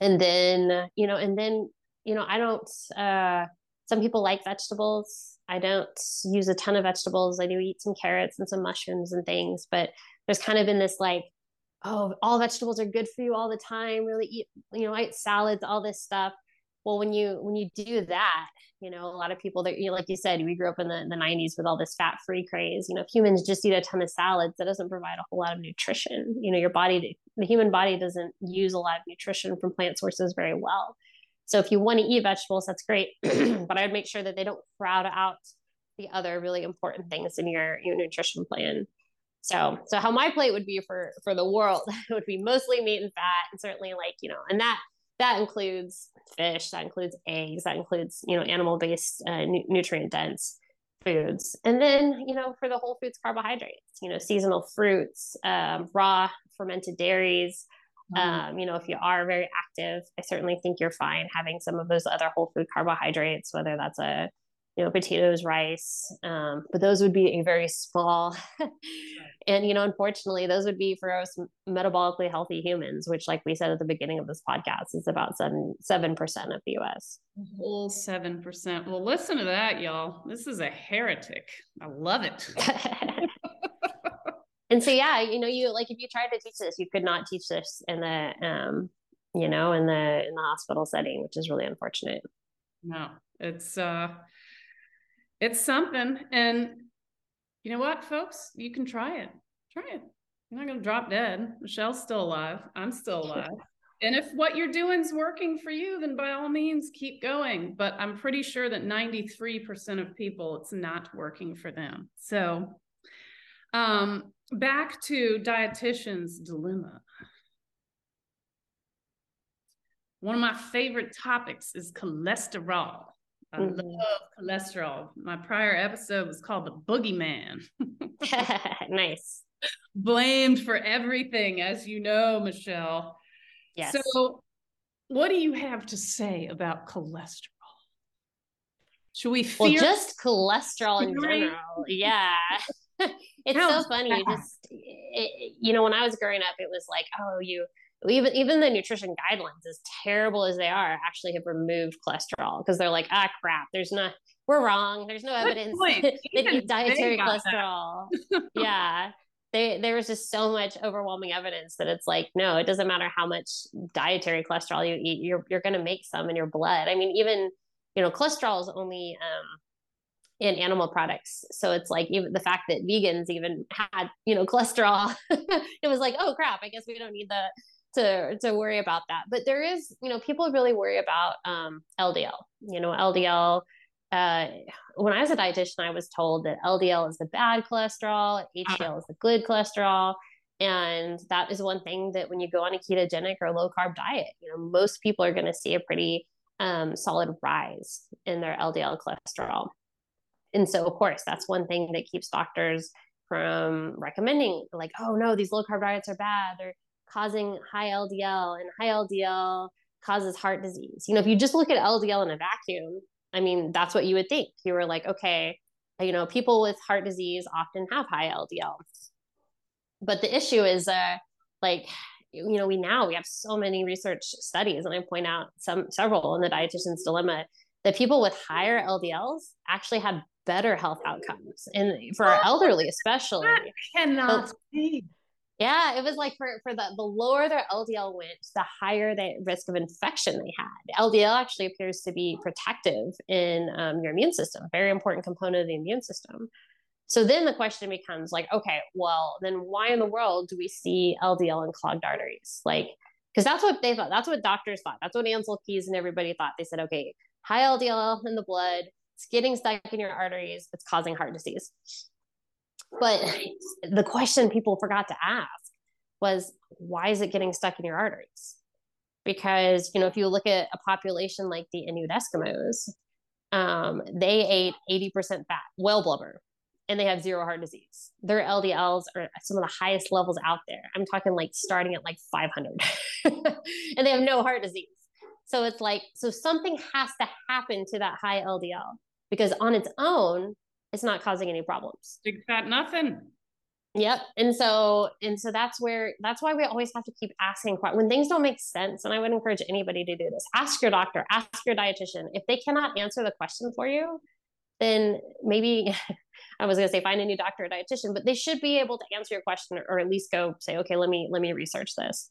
and then, you know, and then, you know, I don't, uh, some people like vegetables. I don't use a ton of vegetables. I do eat some carrots and some mushrooms and things, but there's kind of been this like, oh, all vegetables are good for you all the time. Really eat, you know, I eat salads, all this stuff well when you when you do that you know a lot of people that you like you said we grew up in the, the 90s with all this fat free craze. You know if humans just eat a ton of salads that doesn't provide a whole lot of nutrition. You know your body the human body doesn't use a lot of nutrition from plant sources very well. So if you want to eat vegetables that's great but i'd make sure that they don't crowd out the other really important things in your your nutrition plan. So so how my plate would be for for the world would be mostly meat and fat and certainly like you know and that that includes fish, that includes eggs, that includes, you know, animal based, uh, nu- nutrient dense foods. And then, you know, for the whole foods carbohydrates, you know, seasonal fruits, um, raw fermented dairies. Mm-hmm. Um, you know, if you are very active, I certainly think you're fine having some of those other whole food carbohydrates, whether that's a you know potatoes rice um, but those would be a very small and you know unfortunately those would be for us metabolically healthy humans which like we said at the beginning of this podcast is about seven seven percent of the us whole seven percent. Well listen to that y'all. This is a heretic. I love it. And so yeah you know you like if you tried to teach this you could not teach this in the um you know in the in the hospital setting which is really unfortunate. No it's uh it's something. And you know what, folks? You can try it. Try it. You're not going to drop dead. Michelle's still alive. I'm still alive. and if what you're doing is working for you, then by all means, keep going. But I'm pretty sure that 93% of people, it's not working for them. So, um, back to dietitian's dilemma. One of my favorite topics is cholesterol. I mm-hmm. love cholesterol. My prior episode was called The Boogeyman. nice. Blamed for everything, as you know, Michelle. Yes. So, what do you have to say about cholesterol? Should we fear? Well, just cholesterol in general. Yeah. it's How's so funny. That? Just, it, you know, when I was growing up, it was like, oh, you even even the nutrition guidelines as terrible as they are actually have removed cholesterol because they're like ah crap there's not we're wrong there's no evidence that dietary cholesterol. Yeah. They, there was just so much overwhelming evidence that it's like no it doesn't matter how much dietary cholesterol you eat you're, you're going to make some in your blood. I mean even you know cholesterol is only um, in animal products. So it's like even the fact that vegans even had, you know, cholesterol, it was like, oh crap, I guess we don't need the to to worry about that. But there is, you know, people really worry about um, LDL. You know, LDL. Uh, when I was a dietitian, I was told that LDL is the bad cholesterol, HDL is the good cholesterol, and that is one thing that when you go on a ketogenic or low carb diet, you know, most people are going to see a pretty um, solid rise in their LDL cholesterol. And so, of course, that's one thing that keeps doctors from recommending, like, oh no, these low carb diets are bad. They're causing high LDL, and high LDL causes heart disease. You know, if you just look at LDL in a vacuum, I mean, that's what you would think. You were like, okay, you know, people with heart disease often have high LDL. But the issue is, uh, like, you know, we now we have so many research studies, and I point out some several in the dietitian's dilemma that people with higher LDLs actually have better health outcomes, and for our elderly especially. That cannot be yeah, it was like for, for the, the lower their LDL went, the higher the risk of infection they had. LDL actually appears to be protective in um, your immune system, very important component of the immune system. So then the question becomes like, okay, well, then why in the world do we see LDL in clogged arteries? Like, because that's what they thought. That's what doctors thought. That's what Ancel Keys and everybody thought. They said, okay, high LDL in the blood, it's getting stuck in your arteries, it's causing heart disease. But the question people forgot to ask was, why is it getting stuck in your arteries? Because, you know, if you look at a population like the Inuit Eskimos, um, they ate 80% fat, whale blubber, and they have zero heart disease. Their LDLs are some of the highest levels out there. I'm talking like starting at like 500, and they have no heart disease. So it's like, so something has to happen to that high LDL because on its own, it's not causing any problems. Big fat nothing. Yep. And so, and so that's where, that's why we always have to keep asking when things don't make sense. And I would encourage anybody to do this. Ask your doctor, ask your dietitian. If they cannot answer the question for you, then maybe I was going to say find a new doctor or dietitian, but they should be able to answer your question or at least go say, okay, let me, let me research this.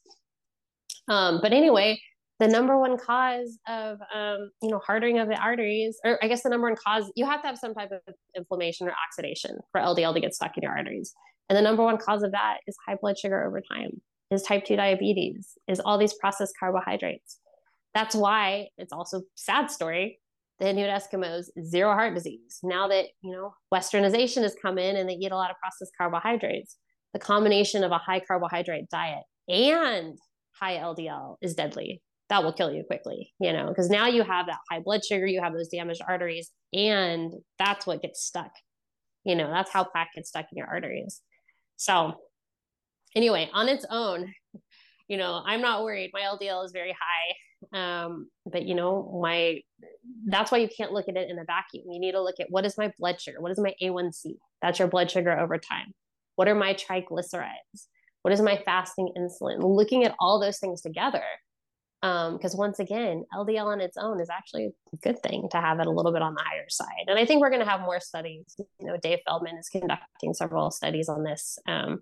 Um, but anyway, the number one cause of um, you know hardening of the arteries or i guess the number one cause you have to have some type of inflammation or oxidation for ldl to get stuck in your arteries. And the number one cause of that is high blood sugar over time is type 2 diabetes is all these processed carbohydrates. That's why it's also sad story the Inuit Eskimos zero heart disease. Now that you know westernization has come in and they eat a lot of processed carbohydrates, the combination of a high carbohydrate diet and high LDL is deadly that will kill you quickly, you know, because now you have that high blood sugar, you have those damaged arteries, and that's what gets stuck. You know, that's how plaque gets stuck in your arteries. So, anyway, on its own, you know, I'm not worried. My LDL is very high. Um, but you know, my that's why you can't look at it in a vacuum. You need to look at what is my blood sugar? What is my A1C? That's your blood sugar over time. What are my triglycerides? What is my fasting insulin? Looking at all those things together because um, once again ldl on its own is actually a good thing to have it a little bit on the higher side. And i think we're going to have more studies. You know dave feldman is conducting several studies on this um,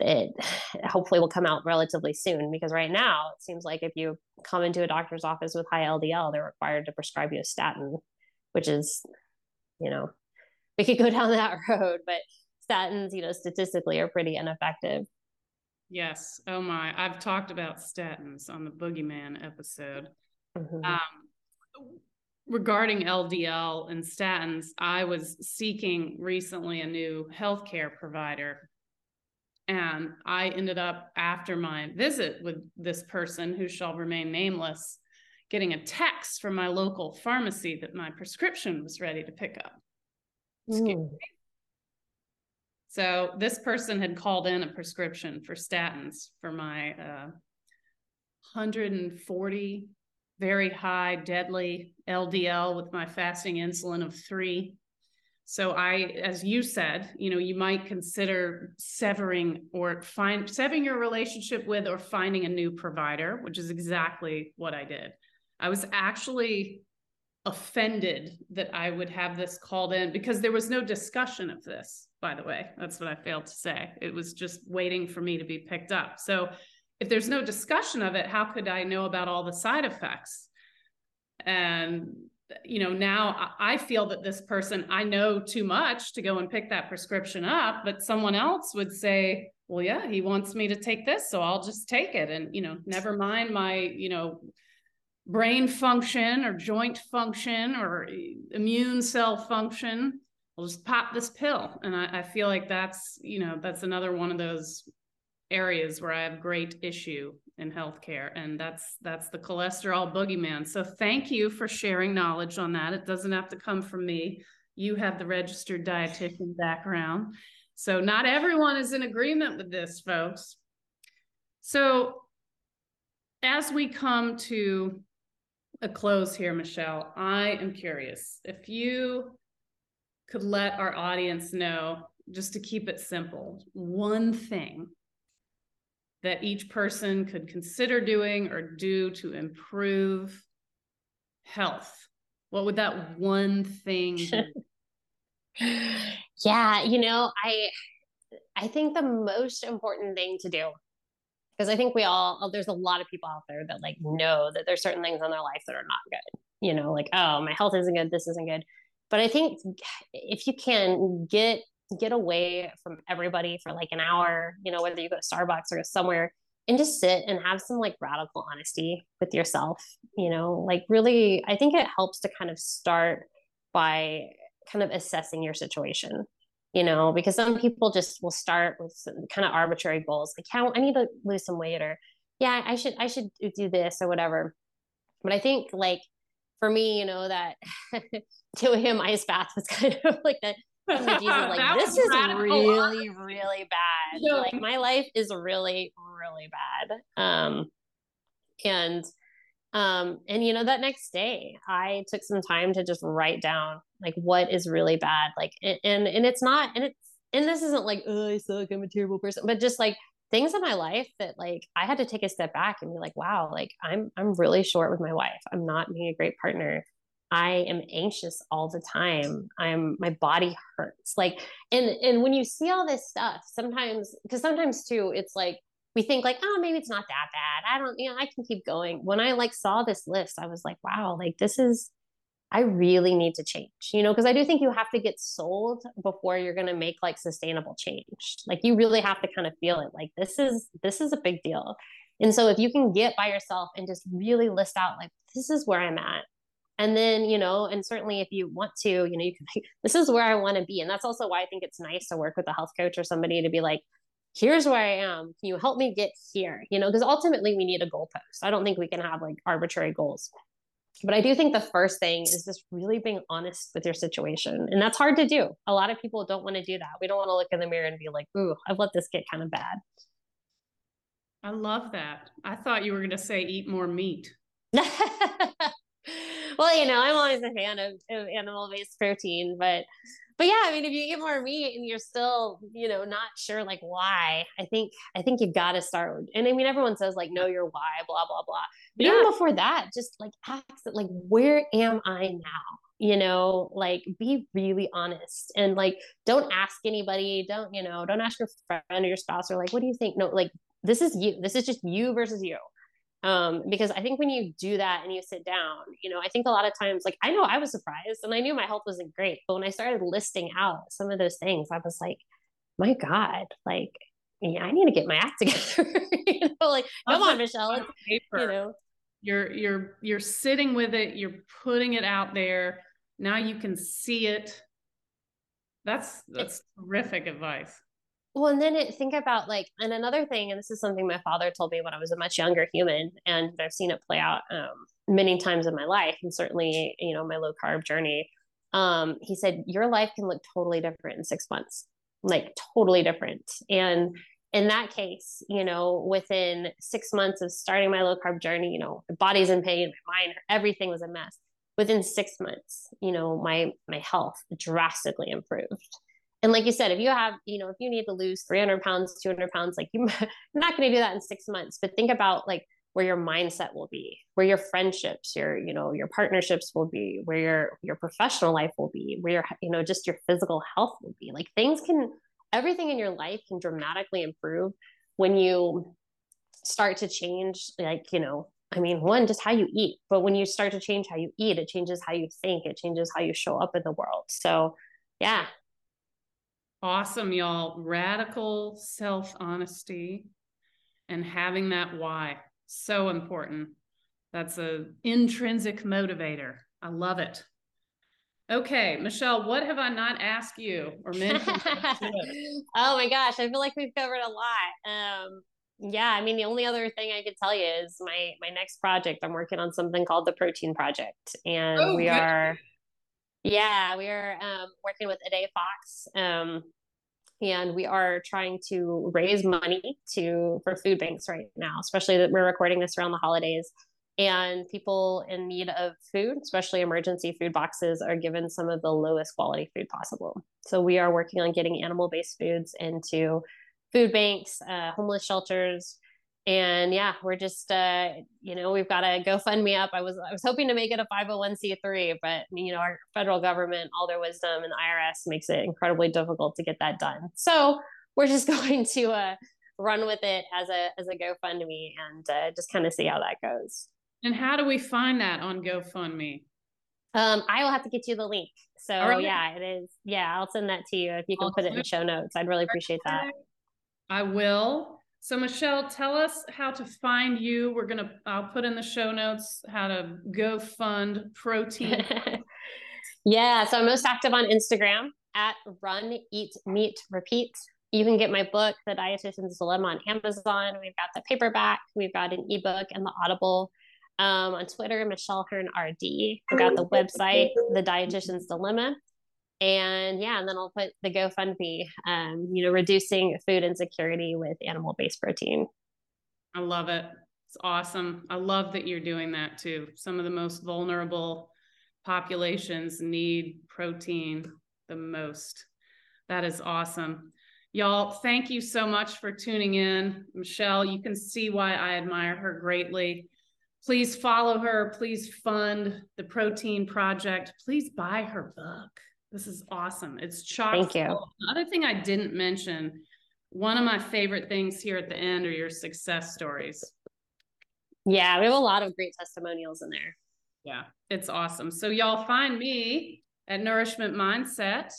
it hopefully will come out relatively soon because right now it seems like if you come into a doctor's office with high ldl they're required to prescribe you a statin which is you know we could go down that road but statins you know statistically are pretty ineffective Yes. Oh my. I've talked about statins on the Boogeyman episode. Mm-hmm. Um, regarding LDL and statins, I was seeking recently a new healthcare provider. And I ended up, after my visit with this person who shall remain nameless, getting a text from my local pharmacy that my prescription was ready to pick up. Mm. So this person had called in a prescription for statins for my uh, 140 very high deadly LDL with my fasting insulin of three. So I, as you said, you know, you might consider severing or find severing your relationship with or finding a new provider, which is exactly what I did. I was actually offended that I would have this called in because there was no discussion of this by the way. That's what I failed to say. It was just waiting for me to be picked up. So if there's no discussion of it, how could I know about all the side effects? And you know, now I feel that this person, I know too much to go and pick that prescription up, but someone else would say, well, yeah, he wants me to take this, so I'll just take it. And, you know, never mind my, you know, brain function or joint function or immune cell function I'll just pop this pill. And I, I feel like that's, you know, that's another one of those areas where I have great issue in healthcare. And that's that's the cholesterol boogeyman. So thank you for sharing knowledge on that. It doesn't have to come from me. You have the registered dietitian background. So not everyone is in agreement with this, folks. So as we come to a close here, Michelle, I am curious if you could let our audience know, just to keep it simple, one thing that each person could consider doing or do to improve health, what would that one thing yeah, you know, I I think the most important thing to do because I think we all uh, there's a lot of people out there that like know that there's certain things in their life that are not good. You know, like oh, my health isn't good, this isn't good but i think if you can get get away from everybody for like an hour you know whether you go to starbucks or somewhere and just sit and have some like radical honesty with yourself you know like really i think it helps to kind of start by kind of assessing your situation you know because some people just will start with some kind of arbitrary goals like how i need to lose some weight or yeah i should i should do this or whatever. But i think like for me you know that doing him ice bath was kind of like the Jesus, like this is really really bad. Yeah. like my life is really really bad. Um and um and you know that next day i took some time to just write down like what is really bad like and and, it's not and it's and this isn't like oh i suck i'm a terrible person but just like things in my life that like i had to take a step back and be like wow like i'm i'm really short with my wife i'm not being a great partner i am anxious all the time i'm my body hurts like and and when you see all this stuff sometimes because sometimes too it's like we think like, oh, maybe it's not that bad. I don't, you know, I can keep going. When I like saw this list, I was like, wow, like this is, I really need to change, you know, because I do think you have to get sold before you're going to make like sustainable change. Like you really have to kind of feel it. Like this is, this is a big deal. And so if you can get by yourself and just really list out like, this is where I'm at. And then, you know, and certainly if you want to, you know, you can, this is where I want to be. And that's also why I think it's nice to work with a health coach or somebody to be like, here's where I am. Can you help me get here? You know, because ultimately we need a goalpost. I don't think we can have like arbitrary goals. But I do think the first thing is just really being honest with your situation. And that's hard to do. A lot of people don't want to do that. We don't want to look in the mirror and be like, ooh, I've let this get kind of bad. I love that. I thought you were going to say eat more meat. well, you know, I'm always a fan of, of animal based protein, but but yeah, I mean, if you eat more meat and you're still, you know, not sure like why, I think I think you've got to start. And I mean, everyone says like know your why, blah blah blah. But yeah. even before that, just like ask it, like, where am I now? You know, like be really honest and like don't ask anybody. Don't you know? Don't ask your friend or your spouse or like, what do you think? No, like this is you. This is just you versus you um, because I think when you do that and you sit down, you know, I think a lot of times, like I know I was surprised and I knew my health wasn't great, but when I started listing out some of those things, I was like, my God, like, yeah, I need to get my act together. you know, like, come on, Michelle, it's, you know, you're you're you're sitting with it, you're putting it out there. Now you can see it. That's that's terrific advice. Well, and then it, think about like, and another thing, and this is something my father told me when I was a much younger human, and I've seen it play out um, many times in my life, and certainly, you know, my low carb journey. Um, he said, Your life can look totally different in six months, like totally different. And in that case, you know, within six months of starting my low carb journey, you know, my body's in pain, my mind, everything was a mess. Within six months, you know, my my health drastically improved. And like you said if you have you know if you need to lose 300 pounds 200 pounds like you, you're not going to do that in six months. But think about like where your mindset will be where your friendships your you know your partnerships will be where your your professional life will be where your you know just your physical health will be. Like things can everything in your life can dramatically improve when you start to change like you know i mean one just how you eat but when you start to change how you eat it changes how you think it changes how you show up in the world so yeah Awesome, y'all. Radical self honesty and having that why. So important. That's a intrinsic motivator. I love it. Okay, Michelle, what have I not asked you or mentioned? oh my gosh, I feel like we've covered a lot. Um, yeah, I mean, the only other thing I could tell you is my my next project. I'm working on something called the Protein Project, and oh, we good. are yeah, we are um, working with Ede Fox, um, and we are trying to raise money to for food banks right now, especially that we're recording this around the holidays. And people in need of food, especially emergency food boxes, are given some of the lowest quality food possible. So we are working on getting animal-based foods into food banks, uh, homeless shelters, and yeah we're just uh you know we've got a gofundme up. I was i was hoping to make it a 501c3 but you know our federal government all their wisdom and the irs makes it incredibly difficult to get that done. So we're just going to uh run with it as a as a gofundme and uh, just kind of see how that goes and how do we find that on gofundme um i will have to get you the link so right. yeah it is yeah i'll send that to you if you can I'll put it in the show notes i'd really appreciate that i will So Michelle, tell us how to find you. We're gonna I'll put in the show notes how to go fund protein. yeah, so I'm most active on Instagram at Run Eat Meat Repeat. You can get my book, The Dietitian's Dilemma, on Amazon. We've got the paperback, we've got an ebook and the Audible. Um, on Twitter, Michelle Hurn RD. We've got the website, The Dietitian's Dilemma. And yeah and then i'll put the gofundme um, you know reducing food insecurity with animal based protein. I love it. It's awesome. I love that you're doing that too. Some of the most vulnerable populations need protein the most. That is awesome. Y'all thank you so much for tuning in. Michelle you can see why i admire her greatly please follow her please fund the protein project please buy her book this is awesome. It's chock. Thank you. Another thing I didn't mention, one of my favorite things here at the end are your success stories. Yeah, we have a lot of great testimonials in there. Yeah, it's awesome. So y'all find me at Nourishment Mindset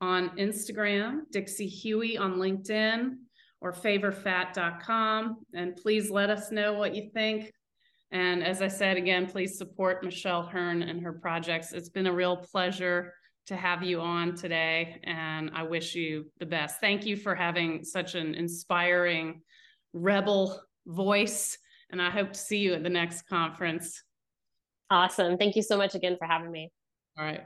on Instagram, Dixie Huey on LinkedIn, or favorfat.com. And please let us know what you think. And as I said again, please support Michelle Hurn and her projects. It's been a real pleasure to have you on today, and I wish you the best. Thank you for having such an inspiring rebel voice, and I hope to see you at the next conference. Awesome. Thank you so much again for having me. All right.